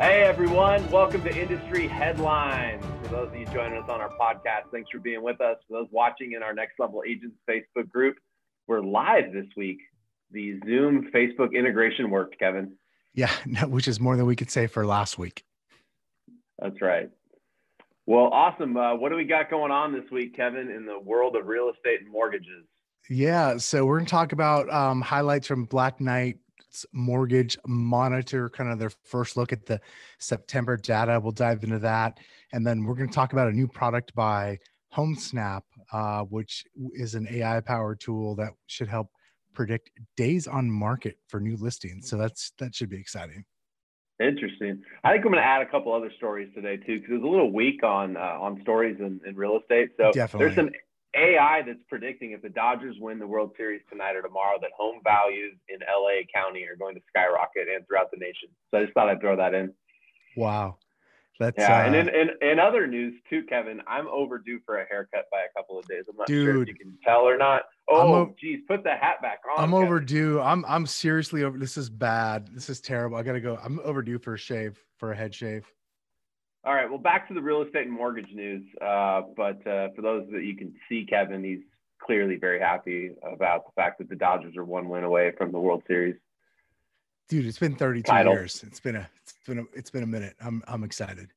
Hey everyone, welcome to Industry Headlines. For those of you joining us on our podcast, thanks for being with us. For those watching in our Next Level Agents Facebook group, we're live this week. The Zoom Facebook integration worked, Kevin. Yeah, which is more than we could say for last week. That's right. Well, awesome. Uh, what do we got going on this week, Kevin, in the world of real estate and mortgages? Yeah, so we're going to talk about um, highlights from Black Knight Mortgage Monitor, kind of their first look at the September data. We'll dive into that. And then we're going to talk about a new product by HomeSnap, uh, which is an AI powered tool that should help predict days on market for new listings. So that's that should be exciting. Interesting. I think I'm going to add a couple other stories today too, because it's a little weak on uh, on stories in, in real estate. So Definitely. there's some AI that's predicting if the Dodgers win the World Series tonight or tomorrow, that home values in LA County are going to skyrocket and throughout the nation. So I just thought I'd throw that in. Wow. That's, yeah, uh, and in, in, in other news too, Kevin, I'm overdue for a haircut by a couple of days. I'm not dude, sure if you can tell or not. Oh, geez, put the hat back on. I'm Kevin. overdue. I'm I'm seriously over. This is bad. This is terrible. I gotta go. I'm overdue for a shave, for a head shave. All right. Well, back to the real estate and mortgage news. Uh, but uh, for those that you can see, Kevin, he's clearly very happy about the fact that the Dodgers are one win away from the World Series. Dude, it's been 32 Title. years. It's been a it's been a it's been a minute. I'm I'm excited.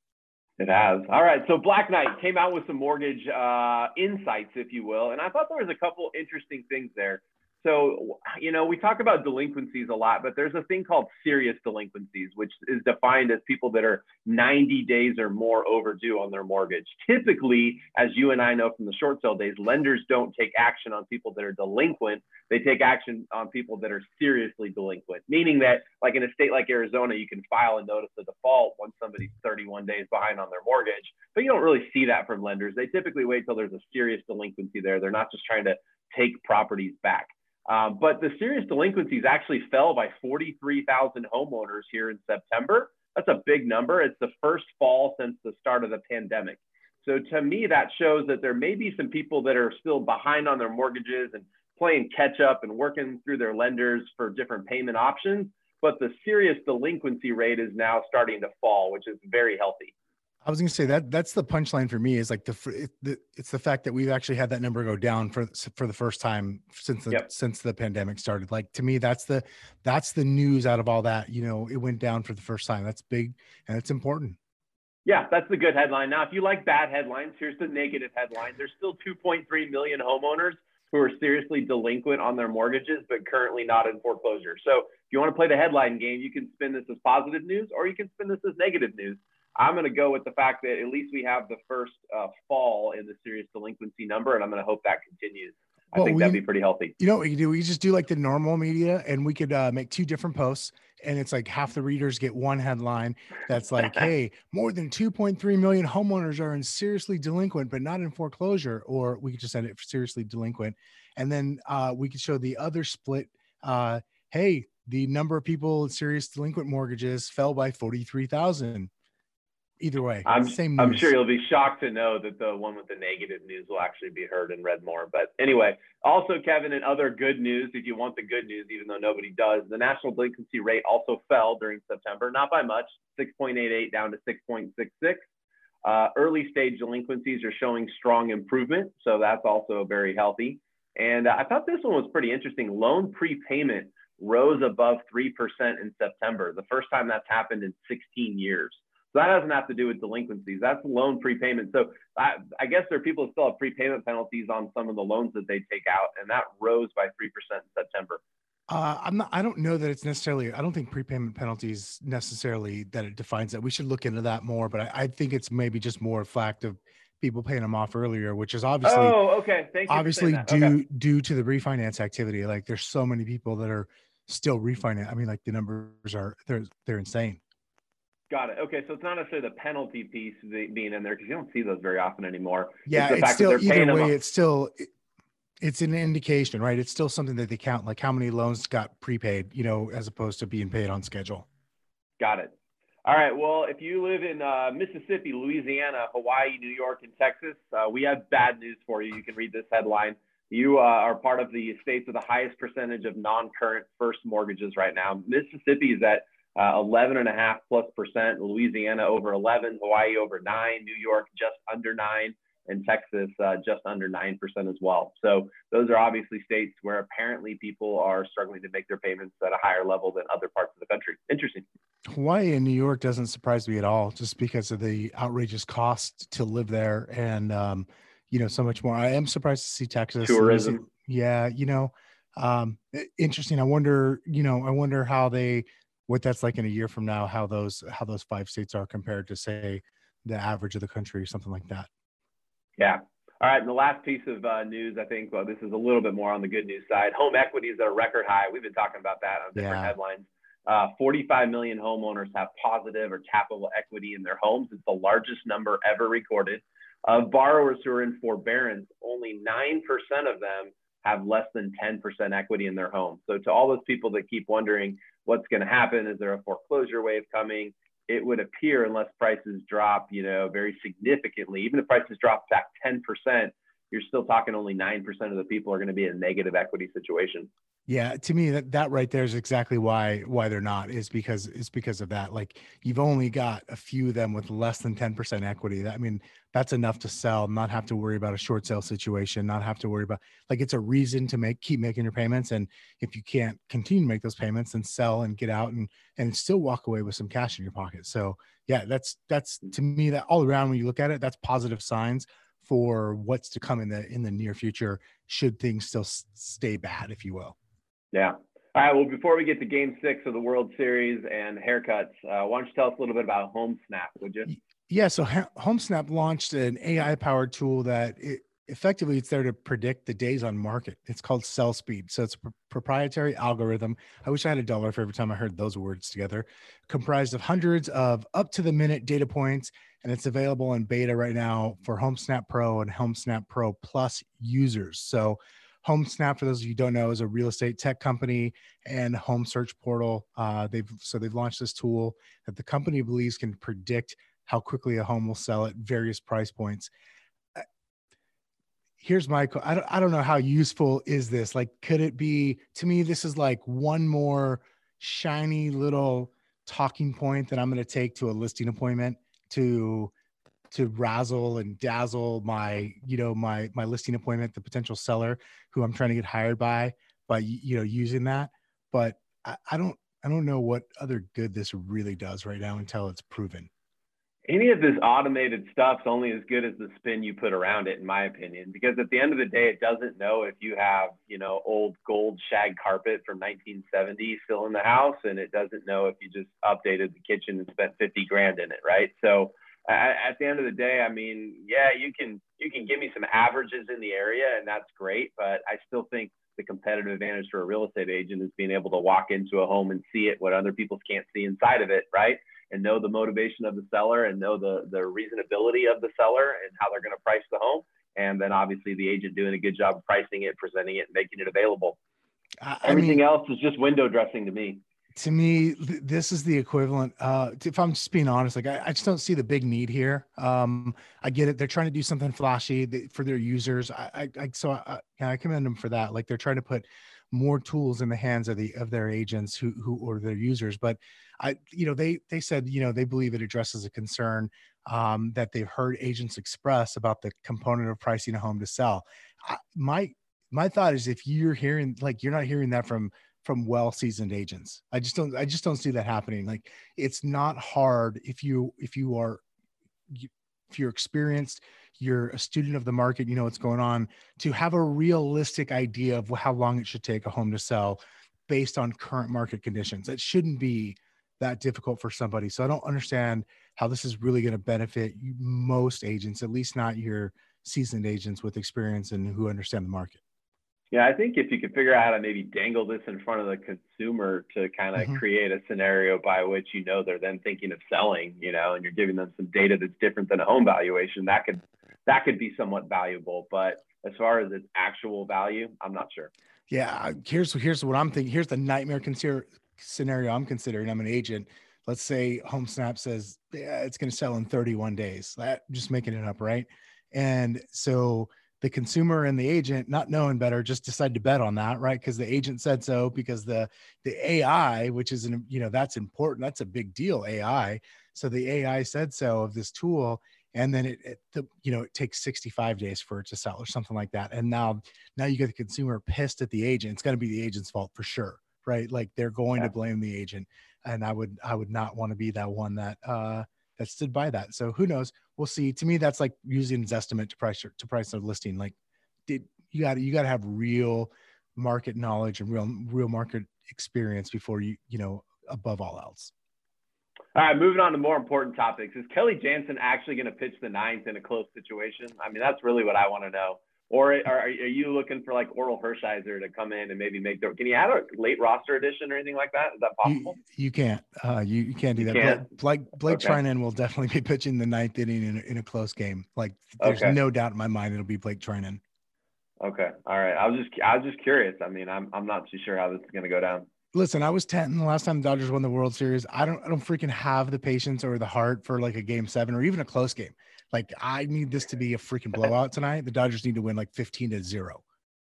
It has. All right. So Black Knight came out with some mortgage uh, insights, if you will, and I thought there was a couple interesting things there. So, you know, we talk about delinquencies a lot, but there's a thing called serious delinquencies, which is defined as people that are 90 days or more overdue on their mortgage. Typically, as you and I know from the short sale days, lenders don't take action on people that are delinquent. They take action on people that are seriously delinquent, meaning that, like in a state like Arizona, you can file a notice of default once somebody's 31 days behind on their mortgage, but you don't really see that from lenders. They typically wait till there's a serious delinquency there. They're not just trying to take properties back. Um, but the serious delinquencies actually fell by 43,000 homeowners here in September. That's a big number. It's the first fall since the start of the pandemic. So to me, that shows that there may be some people that are still behind on their mortgages and playing catch up and working through their lenders for different payment options. But the serious delinquency rate is now starting to fall, which is very healthy. I was going to say that that's the punchline for me is like the, the, it's the fact that we've actually had that number go down for for the first time since the yep. since the pandemic started. Like to me, that's the that's the news out of all that. You know, it went down for the first time. That's big and it's important. Yeah, that's the good headline. Now, if you like bad headlines, here's the negative headline. There's still 2.3 million homeowners who are seriously delinquent on their mortgages, but currently not in foreclosure. So if you want to play the headline game, you can spin this as positive news or you can spin this as negative news. I'm going to go with the fact that at least we have the first uh, fall in the serious delinquency number, and I'm going to hope that continues. I well, think we, that'd be pretty healthy. You know what we do? We just do like the normal media, and we could uh, make two different posts, and it's like half the readers get one headline that's like, "Hey, more than 2.3 million homeowners are in seriously delinquent, but not in foreclosure," or we could just send it seriously delinquent, and then uh, we could show the other split. Uh, hey, the number of people in serious delinquent mortgages fell by 43,000 either way. I'm, same I'm sure you'll be shocked to know that the one with the negative news will actually be heard and read more. But anyway, also, Kevin, and other good news, if you want the good news, even though nobody does, the national delinquency rate also fell during September, not by much, 6.88 down to 6.66. Uh, early stage delinquencies are showing strong improvement, so that's also very healthy. And uh, I thought this one was pretty interesting. Loan prepayment rose above 3% in September, the first time that's happened in 16 years. So that doesn't have to do with delinquencies. That's loan prepayment. So I, I guess there are people who still have prepayment penalties on some of the loans that they take out, and that rose by three percent in September. Uh, I'm not. I don't know that it's necessarily. I don't think prepayment penalties necessarily that it defines that. We should look into that more. But I, I think it's maybe just more a fact of people paying them off earlier, which is obviously. Oh, okay. Thank you. Obviously, due okay. due to the refinance activity. Like, there's so many people that are still refinance. I mean, like the numbers are they're they're insane. Got it. Okay, so it's not necessarily the penalty piece being in there because you don't see those very often anymore. Yeah, it's, it's still either way. It's still it's an indication, right? It's still something that they count, like how many loans got prepaid, you know, as opposed to being paid on schedule. Got it. All right. Well, if you live in uh, Mississippi, Louisiana, Hawaii, New York, and Texas, uh, we have bad news for you. You can read this headline. You uh, are part of the states with the highest percentage of non-current first mortgages right now. Mississippi is at uh, 11 and a half plus percent. Louisiana over 11, Hawaii over nine, New York just under nine, and Texas uh, just under 9% as well. So those are obviously states where apparently people are struggling to make their payments at a higher level than other parts of the country. Interesting. Hawaii and New York doesn't surprise me at all, just because of the outrageous cost to live there and, um, you know, so much more. I am surprised to see Texas. Tourism. Yeah, you know, um, interesting. I wonder, you know, I wonder how they, what that's like in a year from now, how those, how those five states are compared to say the average of the country or something like that. Yeah. All right. And the last piece of uh, news, I think, well, this is a little bit more on the good news side. Home equities at a record high. We've been talking about that on different yeah. headlines. Uh, 45 million homeowners have positive or tappable equity in their homes. It's the largest number ever recorded. Of borrowers who are in forbearance, only 9% of them have less than 10% equity in their home. So, to all those people that keep wondering what's going to happen, is there a foreclosure wave coming? it would appear unless prices drop, you know, very significantly, even if prices drop back 10%, you're still talking only 9% of the people are going to be in a negative equity situation. Yeah, to me that that right there is exactly why why they're not is because it's because of that. Like you've only got a few of them with less than 10% equity. That I mean, that's enough to sell, not have to worry about a short sale situation, not have to worry about like it's a reason to make keep making your payments. And if you can't continue to make those payments, then sell and get out and and still walk away with some cash in your pocket. So yeah, that's that's to me that all around when you look at it, that's positive signs for what's to come in the in the near future should things still stay bad, if you will. Yeah. All right. Well, before we get to Game Six of the World Series and haircuts, uh, why don't you tell us a little bit about HomeSnap, would you? Yeah. So HomeSnap launched an AI-powered tool that it, effectively it's there to predict the days on market. It's called Sell Speed. So it's a pr- proprietary algorithm. I wish I had a dollar for every time I heard those words together. Comprised of hundreds of up-to-the-minute data points, and it's available in beta right now for HomeSnap Pro and HomeSnap Pro Plus users. So HomeSnap, for those of you don't know, is a real estate tech company and home search portal. Uh, they've so they've launched this tool that the company believes can predict how quickly a home will sell at various price points. Uh, here's my I don't, I don't know how useful is this like could it be to me this is like one more shiny little talking point that i'm going to take to a listing appointment to to razzle and dazzle my you know my my listing appointment the potential seller who i'm trying to get hired by by you know using that. But I, I don't i don't know what other good this really does right now until it's proven. Any of this automated stuff's only as good as the spin you put around it in my opinion because at the end of the day it doesn't know if you have you know old gold shag carpet from 1970 still in the house and it doesn't know if you just updated the kitchen and spent 50 grand in it right? So at, the end of the day, I mean, yeah, you can you can give me some averages in the area, and that's great. But I still think the competitive advantage for a real estate agent is being able to walk into a home and see it what other people can't see inside of it, right? And know the motivation of the seller and know the the reasonability of the seller and how they're going to price the home. And then obviously the agent doing a good job of pricing it, presenting it, making it available. I Everything mean, else is just window dressing to me to me this is the equivalent uh if i'm just being honest like i, I just don't see the big need here um i get it they're trying to do something flashy for their users i i, I so I, I commend them for that like they're trying to put more tools in the hands of the of their agents who who or their users but i you know they they said you know they believe it addresses a concern um that they've heard agents express about the component of pricing a home to sell. I, my my thought is if you're hearing like you're not hearing that from from well seasoned agents. I just don't I just don't see that happening. Like it's not hard if you if you are if you're experienced, you're a student of the market, you know what's going on, to have a realistic idea of how long it should take a home to sell based on current market conditions. It shouldn't be that difficult for somebody. So I don't understand how this is really going to benefit most agents, at least not your seasoned agents with experience and who understand the market. Yeah, I think if you could figure out how to maybe dangle this in front of the consumer to kind of mm-hmm. create a scenario by which you know they're then thinking of selling, you know, and you're giving them some data that's different than a home valuation, that could that could be somewhat valuable. But as far as its actual value, I'm not sure. Yeah, here's here's what I'm thinking. Here's the nightmare consider, scenario I'm considering. I'm an agent. Let's say HomeSnap says yeah, it's going to sell in 31 days. That just making it up, right? And so the consumer and the agent not knowing better just decide to bet on that right because the agent said so because the the ai which is an you know that's important that's a big deal ai so the ai said so of this tool and then it, it the, you know it takes 65 days for it to sell or something like that and now now you get the consumer pissed at the agent it's going to be the agent's fault for sure right like they're going yeah. to blame the agent and i would i would not want to be that one that uh that stood by that. So who knows? We'll see. To me, that's like using an estimate to price to price a listing. Like, did you got you got to have real market knowledge and real real market experience before you you know above all else. All right, moving on to more important topics. Is Kenley Jansen actually going to pitch the ninth in a close situation? I mean, that's really what I want to know. Or are, are you looking for like Orel Hershiser to come in and maybe make the? Can you add a late roster addition or anything like that? Is that possible? You, you can't. Uh, you, you can't do that. Can't? Blake Blake okay. Treinen will definitely be pitching the ninth inning in a, in a close game. Like there's okay. no doubt in my mind it'll be Blake Treinen. Okay. All right. I was just I was just curious. I mean, I'm I'm not too sure how this is going to go down. Listen, I was 10 the last time the Dodgers won the World Series. I don't I don't freaking have the patience or the heart for like a game 7 or even a close game. Like I need this to be a freaking blowout tonight. The Dodgers need to win like 15 to 0.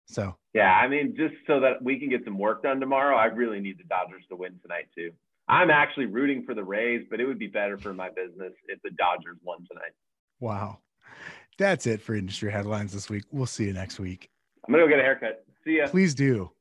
So yeah, I mean, just so that we can get some work done tomorrow, I really need the Dodgers to win tonight too. I'm actually rooting for the Rays, but it would be better for my business if the Dodgers won tonight. Wow. That's it for industry headlines this week. We'll see you next week. I'm gonna go get a haircut. See ya. Please do.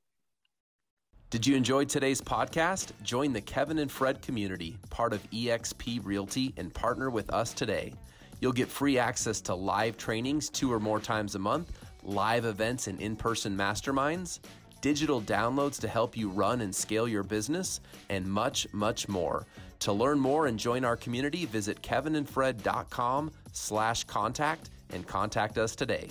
Did you enjoy today's podcast? Join the Kevin and Fred community, part of eXp Realty, and partner with us today. You'll get free access to live trainings two or more times a month, live events and in person masterminds, digital downloads to help you run and scale your business, and much, much more. To learn more and join our community, visit kevinandfred.com slash contact and contact us today.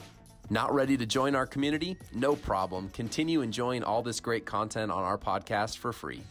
Not ready to join our community? No problem. Continue enjoying all this great content on our podcast for free.